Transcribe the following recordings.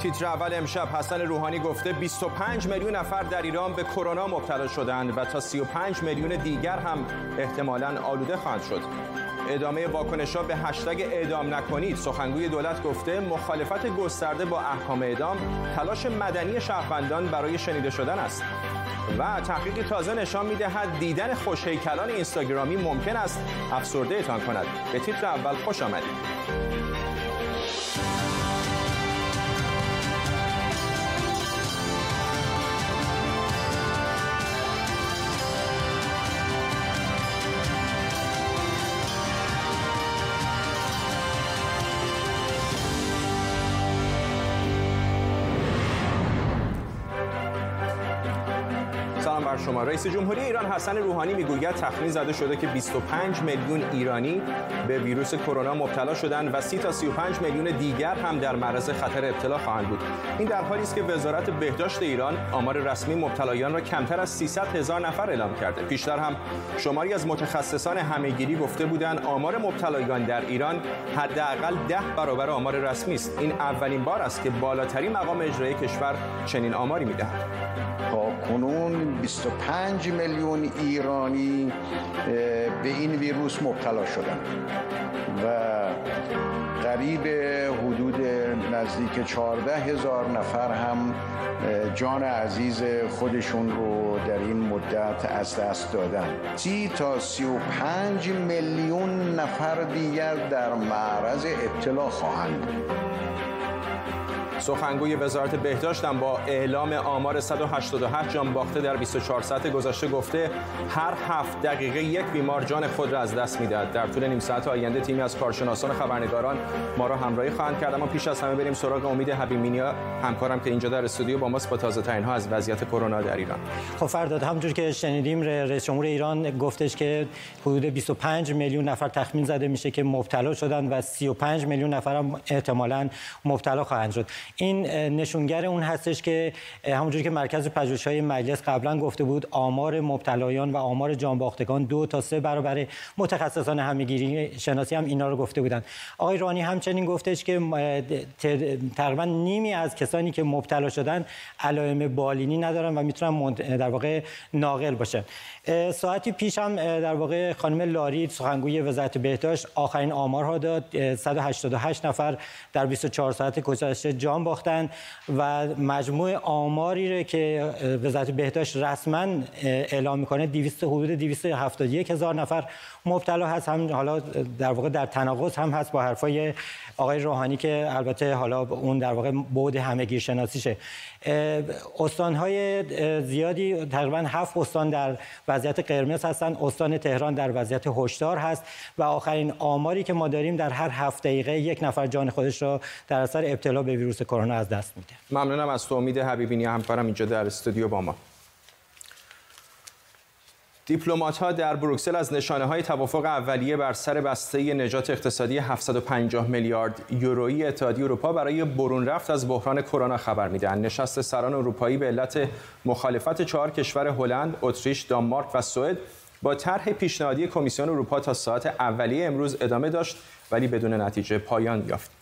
تیتر اول امشب حسن روحانی گفته 25 میلیون نفر در ایران به کرونا مبتلا شدند و تا 35 میلیون دیگر هم احتمالاً آلوده خواهند شد. ادامه واکنش به هشتگ اعدام نکنید. سخنگوی دولت گفته مخالفت گسترده با احکام اعدام تلاش مدنی شهروندان برای شنیده شدن است. و تحقیقی تازه نشان می‌دهد دیدن خوشهیکلان اینستاگرامی ممکن است افسرده کند. به تیتر اول خوش آمدید. شما. رئیس جمهوری ایران حسن روحانی می‌گوید تخمین زده شده که 25 میلیون ایرانی به ویروس کرونا مبتلا شدند و 30 تا 35 میلیون دیگر هم در معرض خطر ابتلا خواهند بود. این در حالی است که وزارت بهداشت ایران آمار رسمی مبتلایان را کمتر از 300 هزار نفر اعلام کرده. پیشتر هم شماری از متخصصان همهگیری گفته بودند آمار مبتلایان در ایران حداقل 10 برابر آمار رسمی است. این اولین بار است که بالاترین مقام اجرایی کشور چنین آماری می‌دهد. کنون 25 میلیون ایرانی به این ویروس مبتلا شدن. و قریب حدود نزدیک 14 هزار نفر هم جان عزیز خودشون رو در این مدت از دست دادن. سی تا سی و پنج میلیون نفر دیگر در معرض ابتلا خواهند سخنگوی وزارت بهداشت هم با اعلام آمار 188 جان باخته در 24 ساعت گذشته گفته هر هفت دقیقه یک بیمار جان خود را از دست می‌دهد. در طول نیم ساعت آینده تیمی از کارشناسان خبرنگاران ما را همراهی خواهند کرد. اما پیش از همه بریم سراغ امید حبیبینیا همکارم که اینجا در استودیو با ماست با تازه ترین ها از وضعیت کرونا در ایران. خب فرداد همونجور که شنیدیم رئیس جمهور ایران گفتش که حدود 25 میلیون نفر تخمین زده میشه که مبتلا شدن و 35 میلیون نفر هم احتمالاً مبتلا خواهند شد. این نشونگر اون هستش که همونجوری که مرکز پژوهش‌های مجلس قبلا گفته بود آمار مبتلایان و آمار جانباختگان دو تا سه برابر متخصصان همگیری شناسی هم اینا رو گفته بودن. آقای رانی همچنین گفتش که تقریبا نیمی از کسانی که مبتلا شدن علائم بالینی ندارن و می‌تونن در واقع ناقل باشن. ساعتی پیش هم در واقع خانم لاری سخنگوی وزارت بهداشت آخرین آمارها داد. 188 نفر در 24 ساعت گذشته جان باختن و مجموع آماری که وزارت بهداشت رسما اعلام می‌کنه 200 حدود 271 هزار نفر مبتلا هست. هم حالا در واقع در تناقض هم هست با حرفای آقای روحانی که البته حالا اون در واقع بعد همگیر شناسیشه استانهای زیادی تقریبا هفت استان در وضعیت قرمز هستن. استان تهران در وضعیت هشدار هست و آخرین آماری که ما داریم در هر هفت دقیقه یک نفر جان خودش را در اثر ابتلا به ویروس کرونا از دست میده ممنونم از تو امید حبیبینی همکارم اینجا در استودیو با ما دیپلمات ها در بروکسل از نشانه های توافق اولیه بر سر بسته نجات اقتصادی 750 میلیارد یورویی اتحادیه اروپا برای برون رفت از بحران کرونا خبر میدن. نشست سران اروپایی به علت مخالفت چهار کشور هلند، اتریش، دانمارک و سوئد با طرح پیشنهادی کمیسیون اروپا تا ساعت اولیه امروز ادامه داشت ولی بدون نتیجه پایان یافت.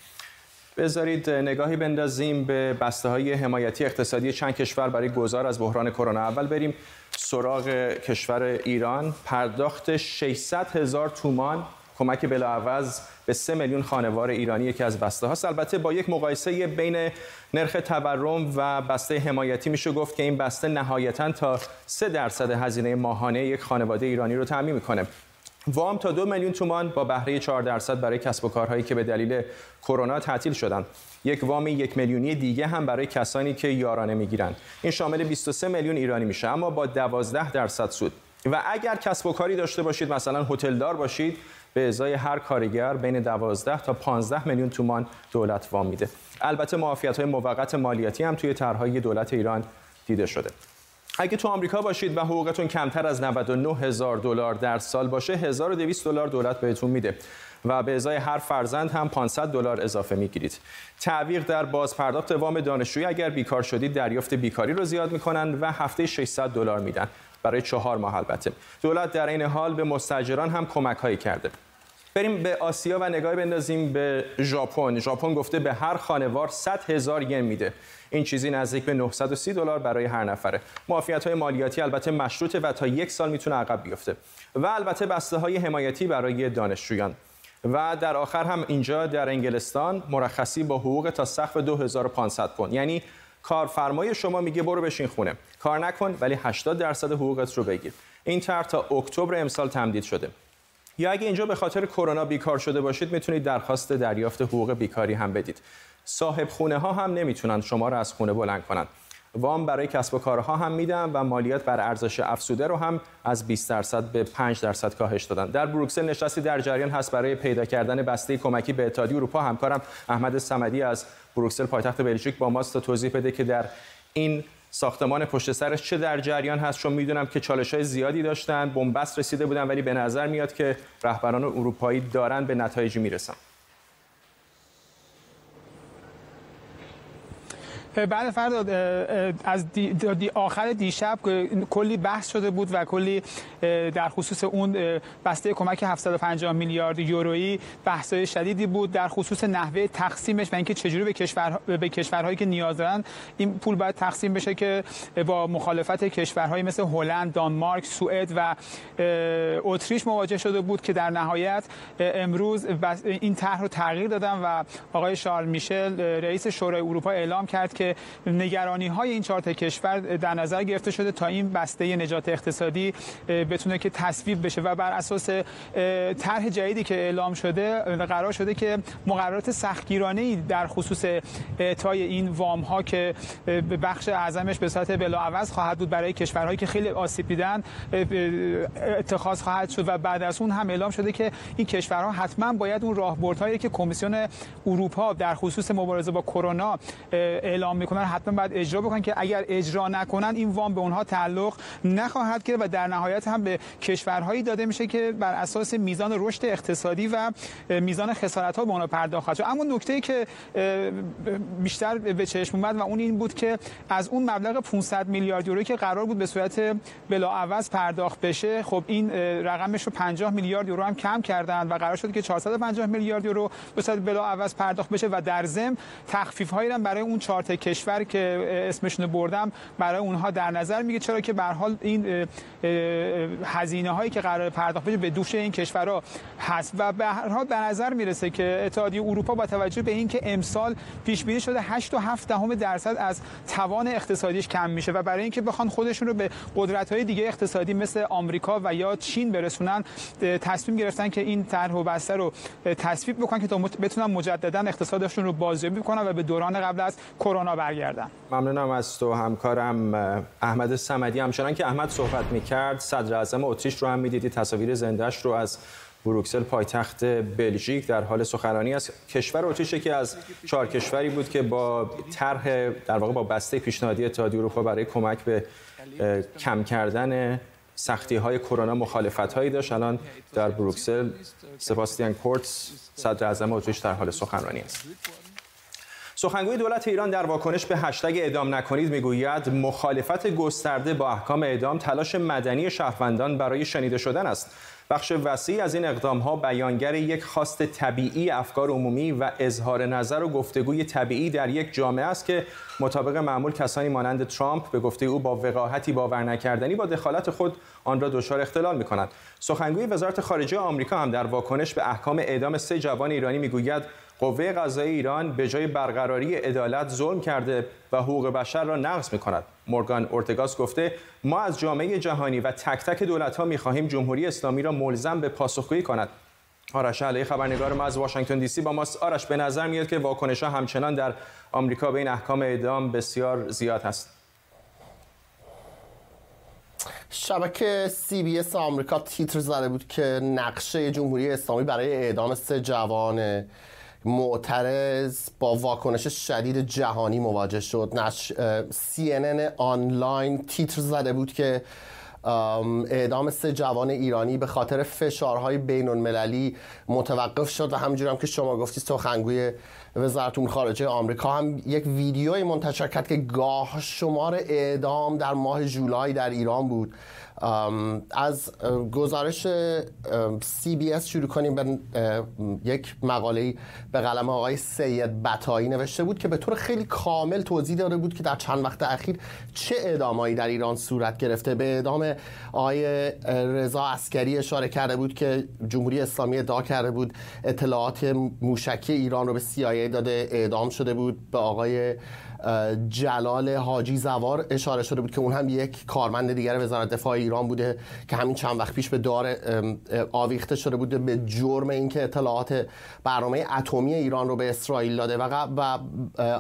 بذارید نگاهی بندازیم به بسته های حمایتی اقتصادی چند کشور برای گذار از بحران کرونا. اول بریم سراغ کشور ایران. پرداخت 600 هزار تومان کمک بلاعوض به 3 میلیون خانوار ایرانی یکی از بسته هاست البته با یک مقایسه بین نرخ تورم و بسته حمایتی میشه گفت که این بسته نهایتا تا 3 درصد هزینه ماهانه یک خانواده ایرانی رو تامین می‌کنه. وام تا دو میلیون تومان با بهره 4 درصد برای کسب و کارهایی که به دلیل کرونا تعطیل شدند. یک وام یک میلیونی دیگه هم برای کسانی که یارانه می‌گیرند. این شامل 23 میلیون ایرانی میشه اما با 12 درصد سود. و اگر کسب و کاری داشته باشید مثلا هتلدار باشید به ازای هر کارگر بین 12 تا 15 میلیون تومان دولت وام میده. البته معافیت های موقت مالیاتی هم توی طرحهای دولت ایران دیده شده. اگه تو آمریکا باشید و حقوقتون کمتر از 99 هزار دلار در سال باشه 1200 دلار دولت بهتون میده و به ازای هر فرزند هم 500 دلار اضافه می‌گیرید. تعویق در بازپرداخت وام دانشجویی اگر بیکار شدید دریافت بیکاری رو زیاد می‌کنن و هفته 600 دلار میدن برای چهار ماه البته. دولت در این حال به مستاجران هم کمک هایی کرده. بریم به آسیا و نگاه بندازیم به ژاپن. ژاپن گفته به هر خانوار 100 هزار ین میده. این چیزی نزدیک به 930 دلار برای هر نفره. معافیت های مالیاتی البته مشروطه و تا یک سال می‌تونه عقب بیفته. و البته بسته های حمایتی برای دانشجویان. و در آخر هم اینجا در انگلستان مرخصی با حقوق تا سقف 2500 پوند. یعنی کارفرمای شما میگه برو بشین خونه. کار نکن ولی 80 درصد حقوقت رو بگیر. این طرح تا اکتبر امسال تمدید شده. یا اگه اینجا به خاطر کرونا بیکار شده باشید می‌تونید درخواست دریافت حقوق بیکاری هم بدید. صاحب خونه ها هم نمی‌تونن شما رو از خونه بلند کنن وام برای کسب و کارها هم میدن و مالیات بر ارزش افزوده رو هم از 20 درصد به 5 درصد کاهش دادن. در بروکسل نشستی در جریان هست برای پیدا کردن بسته کمکی به اتحادیه اروپا. همکارم احمد صمدی از بروکسل پایتخت بلژیک با ماست تا توضیح بده که در این ساختمان پشت سرش چه در جریان هست چون می‌دونم که چالش های زیادی داشتن بنبست رسیده بودن ولی به نظر میاد که رهبران اروپایی دارن به نتایجی می‌رسن. بعد فرد از دی دی آخر دیشب کلی بحث شده بود و کلی در خصوص اون بسته کمک 750 میلیارد یورویی بحث‌های شدیدی بود. در خصوص نحوه تقسیمش و اینکه چجوری به کشور به کشورهایی که نیاز دارن این پول باید تقسیم بشه که با مخالفت کشورهایی مثل هلند، دانمارک، سوئد و اتریش مواجه شده بود که در نهایت امروز این طرح رو تغییر دادن و آقای شارل میشل رئیس شورای اروپا اعلام کرد که نگرانی های این چهار کشور در نظر گرفته شده تا این بسته نجات اقتصادی بتونه که تصویب بشه و بر اساس طرح جدیدی که اعلام شده قرار شده که مقررات سختگیرانه ای در خصوص اعطای این وام ها که بخش اعظمش به صورت بلاعوض خواهد بود برای کشورهایی که خیلی آسیب دیدن اتخاذ خواهد شد و بعد از اون هم اعلام شده که این کشورها حتما باید اون راهبردهایی که کمیسیون اروپا در خصوص مبارزه با کرونا اعلام می‌کنن حتما باید اجرا بکنن که اگر اجرا نکنن این وام به اونها تعلق نخواهد کرد و در نهایت هم به کشورهایی داده میشه که بر اساس میزان رشد اقتصادی و میزان خسارت ها به اونها پرداخت خواهد اما نکته ای که بیشتر به چشم اومد و اون این بود که از اون مبلغ 500 میلیارد یورو که قرار بود به صورت بلاعوض پرداخت بشه خب این رقمش رو 50 میلیارد یورو هم کم کردن و قرار شد که 450 میلیارد یورو به صورت بلاعوض پرداخت بشه و در ضمن تخفیف هایی هم برای اون چهار کشور که اسمشون بردم برای اونها در نظر میگه چرا که به حال این هزینه هایی که قرار پرداخت بشه به دوش این کشورها هست. و به هر حال به نظر می‌رسه که اتحادیه اروپا با توجه به اینکه امسال پیش بینی شده 8 و 7 دهم درصد از توان اقتصادیش کم میشه و برای اینکه بخوان خودشون رو به قدرت های دیگه اقتصادی مثل آمریکا و یا چین برسونن تصمیم گرفتن که این طرح و بسته رو تصویب بکنن که تا بتونن مجددا اقتصادشون رو بازیابی کنن و به دوران قبل از کرونا برگردن. ممنونم از تو همکارم احمد سمدی همچنان که احمد صحبت می‌کرد صدر اعظم اتریش رو هم می‌دیدی. تصاویر زندهش رو از بروکسل پایتخت بلژیک در حال سخنرانی است. کشور اتریش که از چهار کشوری بود که با طرح در واقع با بسته پیشنهادی اتحادیه اروپا برای کمک به کم کردن سختی های کرونا مخالفت هایی داشت. الان در بروکسل سباستیان کورتس صدر اعظم اتریش در حال سخنرانی است. سخنگوی دولت ایران در واکنش به هشتگ اعدام نکنید می‌گوید مخالفت گسترده با احکام اعدام تلاش مدنی شهروندان برای شنیده شدن است. بخش وسیعی از این اقدام ها بیانگر یک خواست طبیعی افکار عمومی و اظهار نظر و گفتگوی طبیعی در یک جامعه است که مطابق معمول کسانی مانند ترامپ به گفته او با وقاحتی باور نکردنی با دخالت خود آن را دچار اختلال می کند سخنگوی وزارت خارجه آمریکا هم در واکنش به احکام اعدام سه جوان ایرانی می‌گوید قوه قضایی ایران به جای برقراری عدالت ظلم کرده و حقوق بشر را نقض می کند. مورگان اورتگاس گفته ما از جامعه جهانی و تک تک دولت ها می خواهیم جمهوری اسلامی را ملزم به پاسخگویی کند. آرش علی خبرنگار ما از واشنگتن دی سی با ماست آرش به نظر میاد که واکنش ها همچنان در آمریکا به این احکام اعدام بسیار زیاد هست. شبکه سی بی اس آمریکا تیتر زده بود که نقشه جمهوری اسلامی برای اعدام سه جوان معترض با واکنش شدید جهانی مواجه شد. نش CNN آنلاین تیتر زده بود که اعدام سه جوان ایرانی به خاطر فشارهای بین المللی متوقف شد و همجور هم که شما گفتید سخنگوی وزارت امور خارجه آمریکا هم یک ویدیوی منتشر کرد که گاه شمار اعدام در ماه جولای در ایران بود. از گزارش سی بی اس شروع کنیم به یک مقاله به قلم آقای سید بتایی نوشته بود که به طور خیلی کامل توضیح داده بود که در چند وقت اخیر چه اعدامایی در ایران صورت گرفته. به اعدام آقای رضا اسکری اشاره کرده بود که جمهوری اسلامی ادعا کرده بود اطلاعات موشکی ایران رو به CIA داده اعدام شده بود به آقای جلال حاجی زوار. اشاره شده بود که اون هم یک کارمند دیگر وزارت دفاع ایران بوده که همین چند وقت پیش به دار آویخته شده بوده به جرم اینکه اطلاعات برنامه اتمی ایران رو به اسرائیل داده. و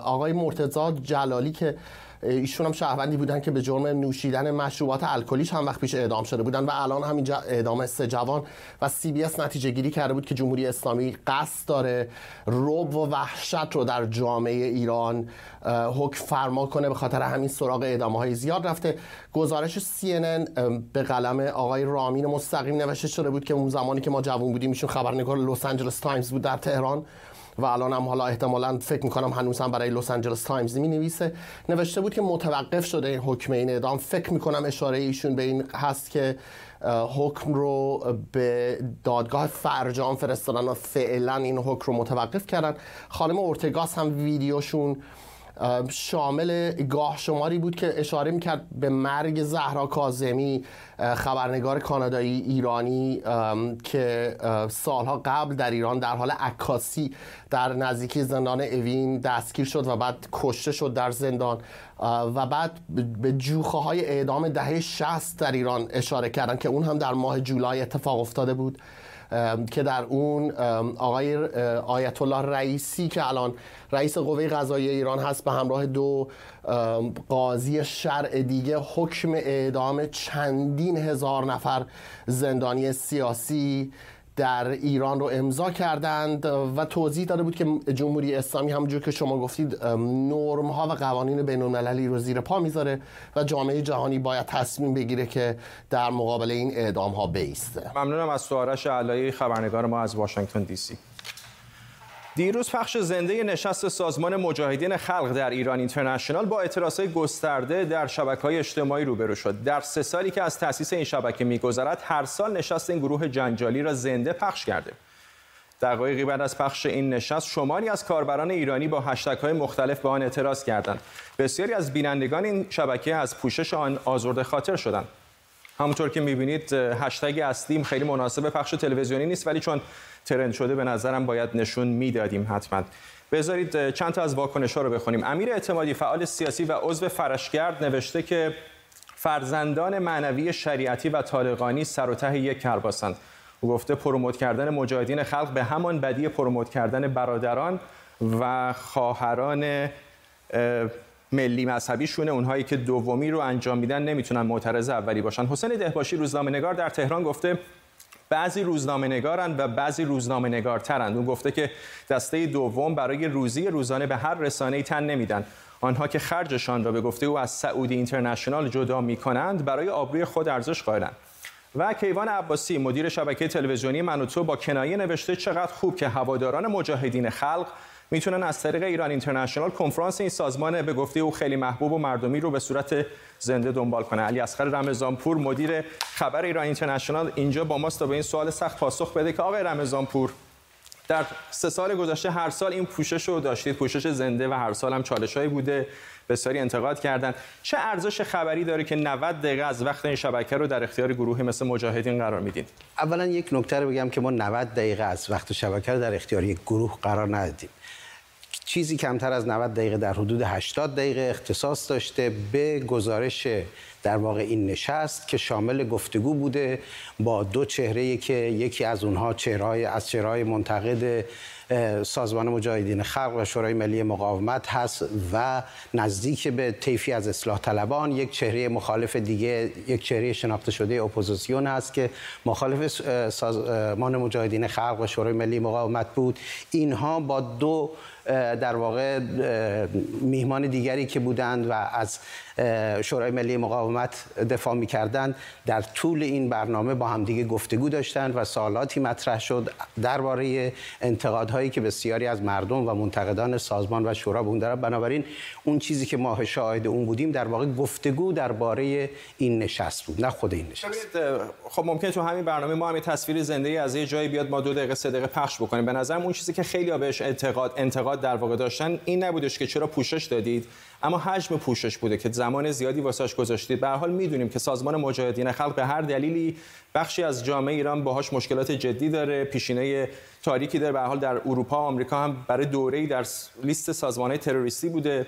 آقای مرتضی جلالی که ایشون هم شهروندی بودن که به جرم نوشیدن مشروبات الکلی چند وقت پیش اعدام شده بودن و الان همین اعدام سه جوان و CBS نتیجه گیری کرده بود که جمهوری اسلامی قصد داره رعب و وحشت رو در جامعه ایران حکم فرما کنه به خاطر همین سراغ اعدام های زیاد رفته. گزارش CNN به قلم آقای رامین مستقیم نوشته شده بود که اون زمانی که ما جوان بودیم ایشون خبرنگار لس آنجلس تایمز بود در تهران. و الان هم حالا احتمالا فکر می‌کنم هنوز هم برای لس آنجلس تایمز می نویسه نوشته بود که متوقف شده این حکم این اعدام. فکر می‌کنم اشاره ایشون به این هست که حکم رو به دادگاه فرجام فرستادن و فعلا این حکم رو متوقف کردن. خانم اورتگاس هم ویدیوشون شامل گاه شماری بود که اشاره می‌کرد به مرگ زهرا کازمی خبرنگار کانادایی ایرانی که سالها قبل در ایران در حال عکاسی در نزدیکی زندان اوین دستگیر شد و بعد کشته شد در زندان. و بعد به جوخه های اعدام دهه 60 در ایران اشاره کردن که اون هم در ماه جولای اتفاق افتاده بود. که در اون آقای آیت الله رئیسی که الان رئیس قوه قضایی ایران هست به همراه دو قاضی شرع دیگه حکم اعدام چندین هزار نفر زندانی سیاسی در ایران رو امضا کردند و توضیح داده بود که جمهوری اسلامی همونجور که شما گفتید نرم ها و قوانین بین المللی رو زیر پا می‌ذاره و جامعه جهانی باید تصمیم بگیره که در مقابل این اعدام ها بیسته. ممنونم از سوارش علایی خبرنگار ما از واشنگتن دی سی. دیروز پخش زنده نشست سازمان مجاهدین خلق در ایران اینترنشنال با اعتراضهای گسترده در شبکه های اجتماعی روبرو شد. در سه سالی که از تأسیس این شبکه میگذرد هر سال نشست این گروه جنجالی را زنده پخش کرده. دقایقی بعد از پخش این نشست شماری از کاربران ایرانی با هشتگ های مختلف به آن اعتراض کردند. بسیاری از بینندگان این شبکه از پوشش آن آزرده خاطر شدند. همونطور که می‌بینید هشتگ اصلیم خیلی مناسب پخش تلویزیونی نیست ولی چون ترند شده به نظرم باید نشون می‌دادیم حتما. بذارید چند تا از واکنش ها رو بخونیم. امیر اعتمادی فعال سیاسی و عضو فرشگرد نوشته که فرزندان معنوی شریعتی و طالقانی سر و ته یک کرباسند. او گفته پروموت کردن مجاهدین خلق به همان بدی پروموت کردن برادران و خواهران ملی مذهبیشونه اونهایی که دومی رو انجام میدن نمی‌تونن معترض اولی باشن. حسین دهباشی روزنامه نگار در تهران گفته بعضی روزنامه نگارند و بعضی روزنامه نگارترند اون گفته که دسته دوم برای روزی روزانه به هر رسانه تن نمیدن. آنها که خرجشان را به گفته او از سعودی اینترنشنال جدا می کنند برای آبروی خود ارزش قائلند و کیوان عباسی مدیر شبکه تلویزیونی منوتو با کنایه نوشته چقدر خوب که هواداران مجاهدین خلق می‌تونن از طریق ایران اینترنشنال کنفرانس این سازمان به گفته او خیلی محبوب و مردمی رو به صورت زنده دنبال کنه. علی اصغر رمضانپور مدیر خبر ایران اینترنشنال اینجا با ماست تا به این سوال سخت پاسخ بده که آقای رمضانپور در سه سال گذشته هر سال این پوشش رو داشتید. پوشش زنده و هر سال هم چالشهایی بوده. بسیاری انتقاد کردن چه ارزش خبری داره که 90 دقیقه از وقت این شبکه رو در اختیار گروهی مثل مجاهدین قرار میدین؟ اولا یک نکته رو بگم که ما 90 دقیقه از وقت شبکه رو در اختیار یک گروه قرار ندادیم. چیزی کمتر از 90 دقیقه در حدود 80 دقیقه اختصاص داشته به گزارش در واقع این نشست که شامل گفتگو بوده با دو چهره که یکی از اونها چهرهای از چهرهای منتقد سازمان مجاهدین خلق و شورای ملی مقاومت هست و نزدیک به طیفی از اصلاح طلبان یک چهره مخالف دیگه یک چهره شناخته شده اپوزیسیون هست که مخالف سازمان مجاهدین خلق و شورای ملی مقاومت بود. اینها با دو در واقع میهمان دیگری که بودند و از شورای ملی مقاومت دفاع می‌کردند. در طول این برنامه با همدیگه گفتگو داشتند و سوالاتی مطرح شد درباره انتقادهای هایی که بسیاری از مردم و منتقدان سازمان و شورا دارن بنابراین اون چیزی که ماه شاهد اون بودیم در واقع گفتگو درباره این نشست بود نه خود این نشست. خب ممکن تو همین برنامه ما همین تصویر زنده از یه جایی بیاد ما دو دقیقه سه دقیقه پخش بکنیم. به نظرم اون چیزی که خیلی بهش انتقاد انتقاد در واقع داشتن این نبودش که چرا پوشش دادید. اما حجم پوشش بوده که زمان زیادی واسش گذاشتید. به حال می‌دونیم که سازمان مجاهدین خلق به هر دلیلی بخشی از جامعه ایران باهاش مشکلات جدی داره پیشینه تاریکی داره. به حال در اروپا آمریکا هم برای دوره‌ای در لیست سازمان تروریستی بوده.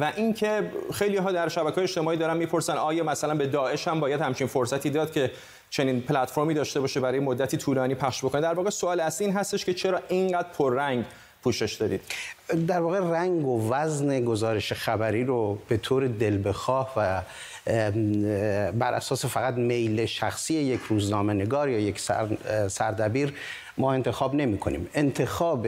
و اینکه خیلی ها در شبکه اجتماعی دارن می‌پرسن آیا مثلا به داعش هم باید همچین فرصتی داد که چنین پلتفرمی داشته باشه برای مدتی طولانی پخش بکنه. در واقع سوال اصلی این هستش که چرا اینقدر پررنگ پوشش دادید در واقع رنگ و وزن گزارش خبری رو به طور دل بخواه و بر اساس فقط میل شخصی یک روزنامه نگار یا یک سردبیر ما انتخاب نمی کنیم انتخاب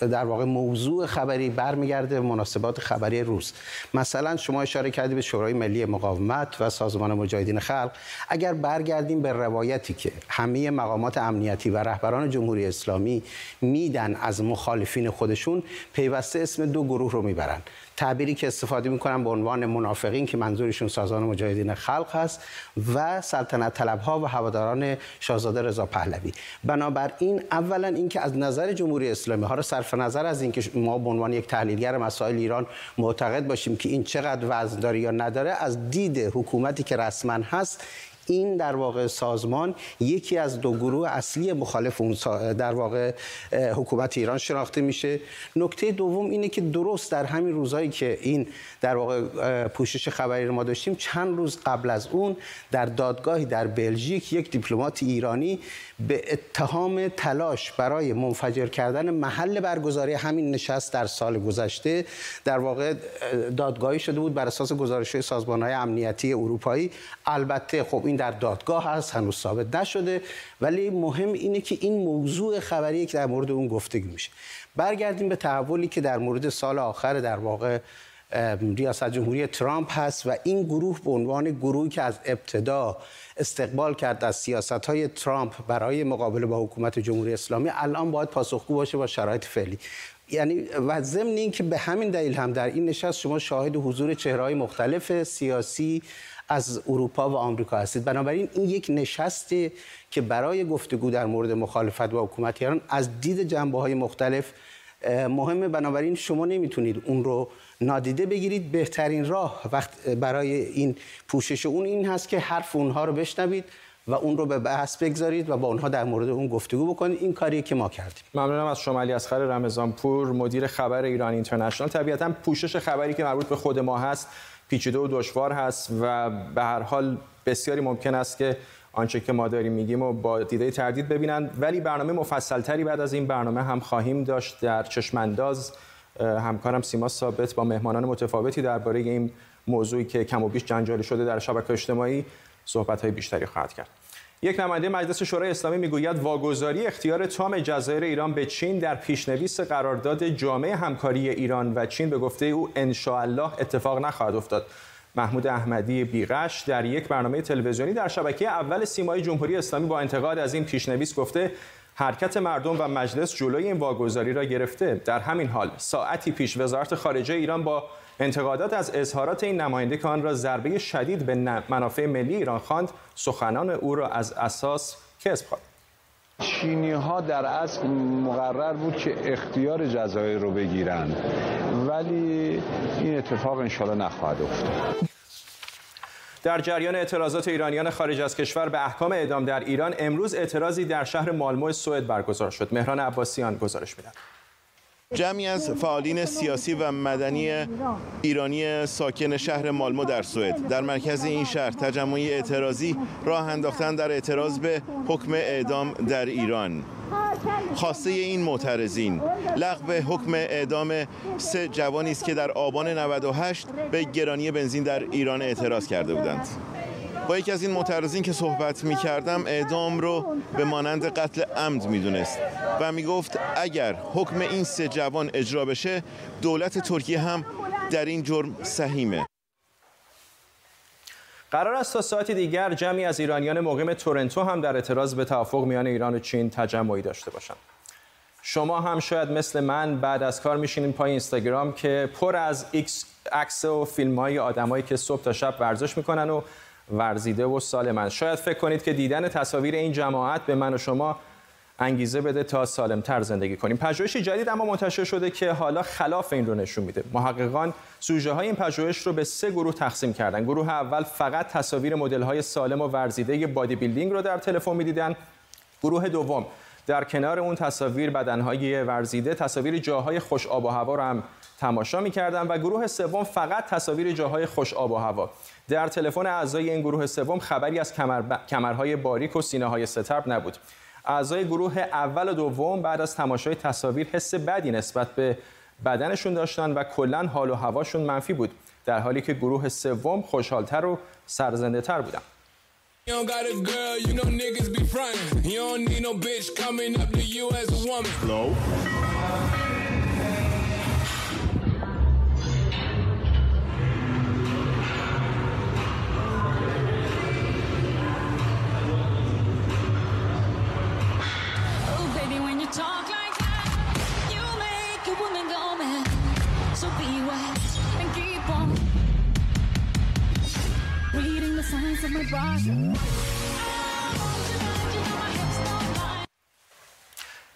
در واقع موضوع خبری برمیگرده مناسبات خبری روز. مثلا شما اشاره کردی به شورای ملی مقاومت و سازمان مجاهدین خلق. اگر برگردیم به روایتی که همه مقامات امنیتی و رهبران جمهوری اسلامی میدن از مخالفین خودشون پیوسته اسم دو گروه رو می‌برن. تعبیری که استفاده می‌کنن به عنوان منافقین که منظورشون سازمان مجاهدین خلق هست و سلطنت طلب ها و هواداران شاهزاده رضا پهلوی. بنابراین اولا اینکه از نظر جمهوری اسلامی ها صرف نظر از اینکه ما به عنوان یک تحلیلگر مسائل ایران معتقد باشیم که این چقدر وزن داره یا نداره از دید حکومتی که رسما هست این در واقع سازمان یکی از دو گروه اصلی مخالف اون در واقع حکومت ایران شناخته میشه. نکته دوم اینه که درست در همین روزهایی که این در واقع پوشش خبری رو ما داشتیم چند روز قبل از اون در دادگاهی در بلژیک یک دیپلمات ایرانی به اتهام تلاش برای منفجر کردن محل برگزاری همین نشست در سال گذشته در واقع دادگاهی شده بود بر اساس گزارش سازمان های امنیتی اروپایی. البته خب این در دادگاه هست هنوز ثابت نشده. ولی مهم اینه که این موضوع خبری که در مورد اون گفتگو میشه. برگردیم به تحولی که در مورد سال آخر در واقع ریاست جمهوری ترامپ هست و این گروه به عنوان گروهی که از ابتدا استقبال کرد از سیاست های ترامپ برای مقابله با حکومت جمهوری اسلامی الان باید پاسخگو باشه با شرایط فعلی. یعنی و ضمن این که به همین دلیل هم در این نشست شما شاهد حضور چهرهای مختلف سیاسی از اروپا و آمریکا هستید. بنابراین این یک نشسته که برای گفتگو در مورد مخالفت با حکومت ایران از دید جنبه های مختلف مهمه. بنابراین شما نمی‌تونید اون رو نادیده بگیرید. بهترین راه وقت برای این پوشش اون این هست که حرف اونها رو بشنوید و اون رو به بحث بگذارید و با اونها در مورد اون گفتگو بکنید. این کاری که ما کردیم. ممنونم از شما علی اصغر رمضانپور مدیر خبر ایران اینترنشنال. طبیعتا پوشش خبری که مربوط به خود ما هست پیچیده و دشوار هست و به هر حال بسیاری ممکن است که آنچه که ما داریم میگیم و با دیده تردید ببینن ولی برنامه مفصلتری بعد از این برنامه هم خواهیم داشت. در چشمانداز همکارم سیما ثابت با مهمانان متفاوتی درباره این موضوعی که کم و بیش جنجالی شده در شبکه اجتماعی صحبت های بیشتری خواهد کرد. یک نماینده مجلس شورای اسلامی می‌گوید واگذاری اختیار تام جزایر ایران به چین در پیشنویس قرارداد جامعه همکاری ایران و چین به گفته او الله اتفاق نخواهد افتاد. محمود احمدی بیغش در یک برنامه تلویزیونی در شبکه اول سیمای جمهوری اسلامی با انتقاد از این پیشنویس گفته حرکت مردم و مجلس جلوی این واگذاری را گرفته. در همین حال ساعتی پیش وزارت خارجه ایران با انتقادات از اظهارات این نماینده که آن را ضربه شدید به منافع ملی ایران خواند سخنان او را از اساس کسب خواند چینی ها در اصل مقرر بود که اختیار جزایر رو بگیرن ولی این اتفاق انشالله نخواهد افتاد. در جریان اعتراضات ایرانیان خارج از کشور به احکام اعدام در ایران امروز اعتراضی در شهر مالمو سوئد برگزار شد. مهران عباسیان گزارش میدن جمعی از فعالین سیاسی و مدنی ایرانی ساکن شهر مالمو در سوئد. در مرکز این شهر تجمعی اعتراضی راه انداختن در اعتراض به حکم اعدام در ایران. خواسته این معترضین. لغو حکم اعدام سه جوانی است که در آبان 98 به گرانی بنزین در ایران اعتراض کرده بودند. با یکی از این معترضین که صحبت می کردم اعدام رو به مانند قتل عمد می دونست و می گفت اگر حکم این سه جوان اجرا بشه دولت ترکیه هم در این جرم سهیمه قرار است تا ساعتی دیگر جمعی از ایرانیان مقیم تورنتو هم در اعتراض به توافق میان ایران و چین تجمعی داشته باشند. شما هم شاید مثل من بعد از کار میشینین پای اینستاگرام که پر از ایکس عکس و فیلم های آدمایی که صبح تا شب ورزش می‌کنن و ورزیده و سالمن شاید فکر کنید که دیدن تصاویر این جماعت به من و شما انگیزه بده تا سالمتر زندگی کنیم. پژوهشی جدید اما منتشر شده که حالا خلاف این رو نشون میده. محققان سوژه های این پژوهش رو به سه گروه تقسیم کردن. گروه اول فقط تصاویر مدل های سالم و ورزیده bodybuilding رو در تلفن می‌دیدن. گروه دوم در کنار اون تصاویر بدنهای ورزیده تصاویر جاهای خوش آب و هوا رو هم تماشا می‌کردن و گروه سوم فقط تصاویر جاهای خوش آب و هوا در تلفن اعضای این گروه سوم خبری از کمر کمرهای باریک و سینه های سترب نبود اعضای گروه اول و دوم بعد از تماشای تصاویر حس بدی نسبت به بدنشون داشتن و کلا حال و هواشون منفی بود در حالی که گروه سوم خوشحالتر و سرزنده تر بودن You don't got a girl, you know niggas be frontin'. You don't need no bitch coming up to you as a woman. Hello?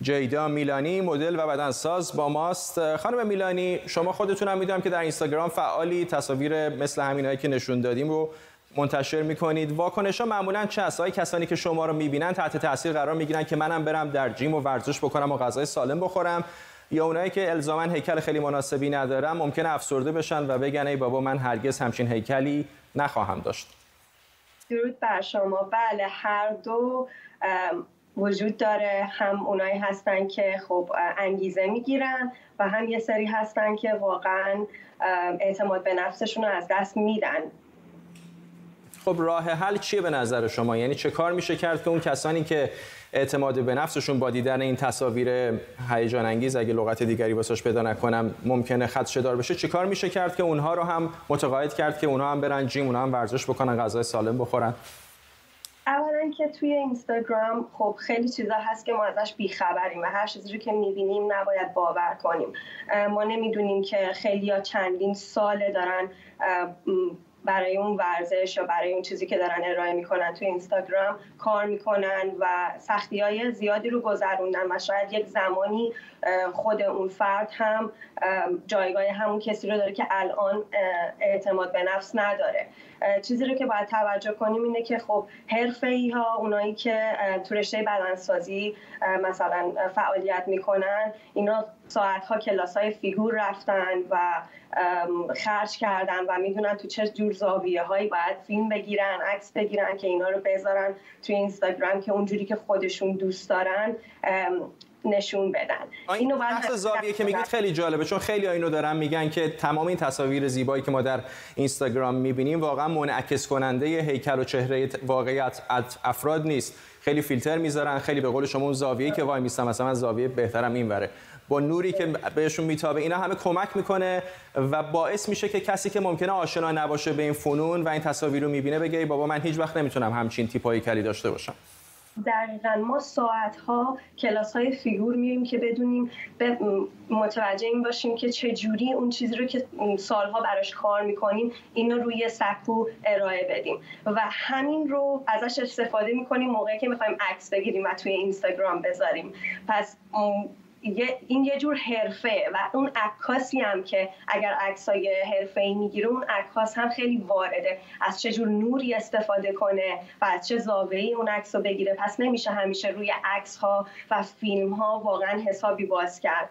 جیدا میلانی مدل و بدنساز با ماست. خانم میلانی شما خودتون هم می‌دونم که در اینستاگرام فعالی تصاویر مثل همینایی که نشون دادیم رو منتشر می‌کنید. واکنش ها معمولا چه های کسانی که شما رو می‌بینن تحت تاثیر قرار می‌گیرن که منم برم در جیم و ورزش بکنم و غذای سالم بخورم یا اونایی که الزاما هیکل خیلی مناسبی ندارم ممکنه افسرده بشن و بگن ای بابا من هرگز همچین هیکلی نخواهم داشت. درود بر شما. بله هر دو وجود داره. هم اونایی هستن که خب انگیزه می‌گیرن و هم یه سری هستن که واقعا اعتماد به نفسشون رو از دست میدن. خب راه حل چیه به نظر شما؟ یعنی چه کار میشه کرد که اون کسانی که اعتماد به نفسشون با دیدن این تصاویر هیجان انگیز اگه لغت دیگری واسش پیدا نکنم ممکنه دار بشه. چه کار میشه کرد که اونها رو هم متقاعد کرد که اونها هم برن جیم اونها هم ورزش بکنن غذای سالم بخورن؟ اولا که توی اینستاگرام خب خیلی چیزا هست که ما ازش بیخبریم و هر چیزی رو که می‌بینیم نباید باور کنیم. ما نمی‌دونیم که خیلی ها چندین ساله دارن برای اون ورزش یا برای اون چیزی که دارن ارائه می‌کنن توی اینستاگرام کار می‌کنن و سختی های زیادی رو گذروندن و شاید یک زمانی خود اون فرد هم جایگاه همون کسی رو داره که الان اعتماد به نفس نداره. چیزی رو که باید توجه کنیم اینه که خب حرفه ای ها اونایی که تو رشته بدنسازی مثلا فعالیت می‌کنن اینا ساعت ها کلاس های فیگور رفتن و خرج کردن و می‌دونن تو چه جور زاویه هایی باید فیلم بگیرن عکس بگیرن که اینا رو بذارن تو اینستاگرام که اونجوری که خودشون دوست دارن نشون بدن. اینو بحث زاویه که میگید خیلی جالبه چون خیلی اینو دارن میگن که تمام این تصاویر زیبایی که ما در اینستاگرام می‌بینیم واقعا منعکس کننده هیکل و چهره واقعیت افراد نیست. خیلی فیلتر می‌ذارن خیلی به قول شما اون زاویه‌ای که وای میستم مثلا زاویه بهترم اینوره. با نوری که بهشون میتابه اینا همه کمک می‌کنه و باعث میشه که کسی که ممکنه آشنا نباشه به این فنون و این تصاویر رو می‌بینه بگه بابا من هیچ وقت نمی‌تونم همچین تیپایی کلی داشته باشم. دقیقا. ما ساعت ها کلاس های فیگور میریم که بدونیم متوجه این باشیم که چجوری اون چیزی رو که سالها براش کار می‌کنیم این رو روی سکو ارائه بدیم. و همین رو ازش استفاده می‌کنیم موقعی که می‌خوایم عکس بگیریم و توی اینستاگرام بذاریم. پس این یه جور حرفه و اون عکاسی هم که اگر عکسای ای می‌گیره اون عکاس هم خیلی وارده. از چه جور نوری استفاده کنه و از چه زاویه‌ای اون عکس رو بگیره. پس نمیشه همیشه روی عکس ها و فیلم ها واقعا حسابی باز کرد.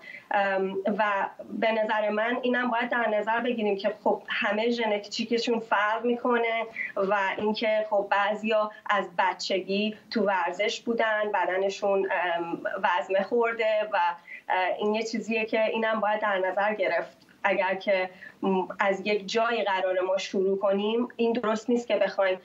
و به نظر من اینم باید در نظر بگیریم که خب همه ژنتیکشون فرق می‌کنه و اینکه خب بعضیا از بچگی تو ورزش بودن بدنشون وزنه خورده و این یه چیزیه که اینم باید در نظر گرفت. اگر که از یک جایی قرار ما شروع کنیم این درست نیست که بخوایم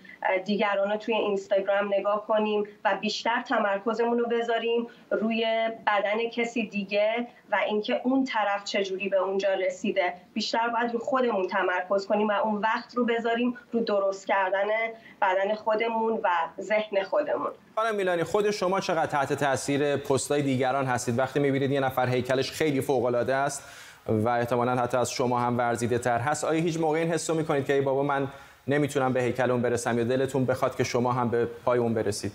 دیگران رو توی اینستاگرام نگاه کنیم و بیشتر تمرکزمون رو بذاریم روی بدن کسی دیگه و اینکه اون طرف چجوری به اونجا رسیده. بیشتر باید رو خودمون تمرکز کنیم و اون وقت رو بذاریم رو درست کردن بدن خودمون و ذهن خودمون. خانم میلانی خود شما چقدر تحت تاثیر پستای دیگران هستید؟ وقتی می‌بینید یه نفر هیکلش خیلی فوق العاده است و احتمالا حتی از شما هم ورزیده تر هست. آیا هیچ موقع این حسو می‌کنید که ای بابا من نمی‌تونم به هیکل اون برسم یا دلتون بخواد که شما هم به پای اون برسید؟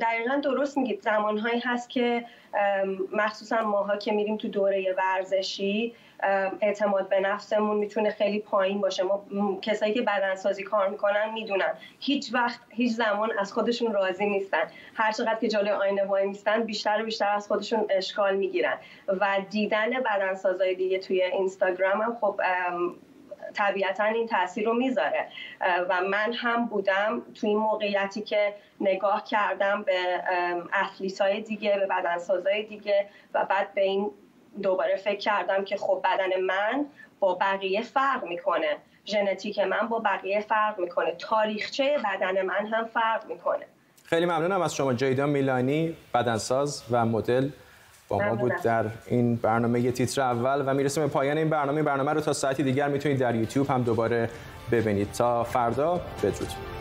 دقیقا درست میگید. زمانهایی هست که مخصوصا ماها که میریم تو دوره ورزشی اعتماد به نفسمون می‌تونه خیلی پایین باشه. ما کسایی که بدنسازی کار می‌کنن می‌دونن. هیچ وقت هیچ زمان از خودشون راضی نیستن. هر چقدر که جلوی آینه وای میستن بیشتر و بیشتر از خودشون اشکال می‌گیرن. و دیدن بدنسازای دیگه توی اینستاگرام هم خب طبیعتا این تاثیر رو می‌ذاره. و من هم بودم تو این موقعیتی که نگاه کردم به اثلیت های دیگه به بدنسازهای دیگه و بعد به این دوباره فکر کردم که خب بدن من با بقیه فرق می‌کنه. ژنتیک من با بقیه فرق می‌کنه. تاریخچه بدن من هم فرق می‌کنه. خیلی ممنونم از شما جیدا میلانی بدنساز و مدل. با ما بود در این برنامه یه تیتر اول و می‌رسیم به پایان این برنامه. برنامه رو تا ساعتی دیگر می‌تونید در یوتیوب هم دوباره ببینید. تا فردا بدرود.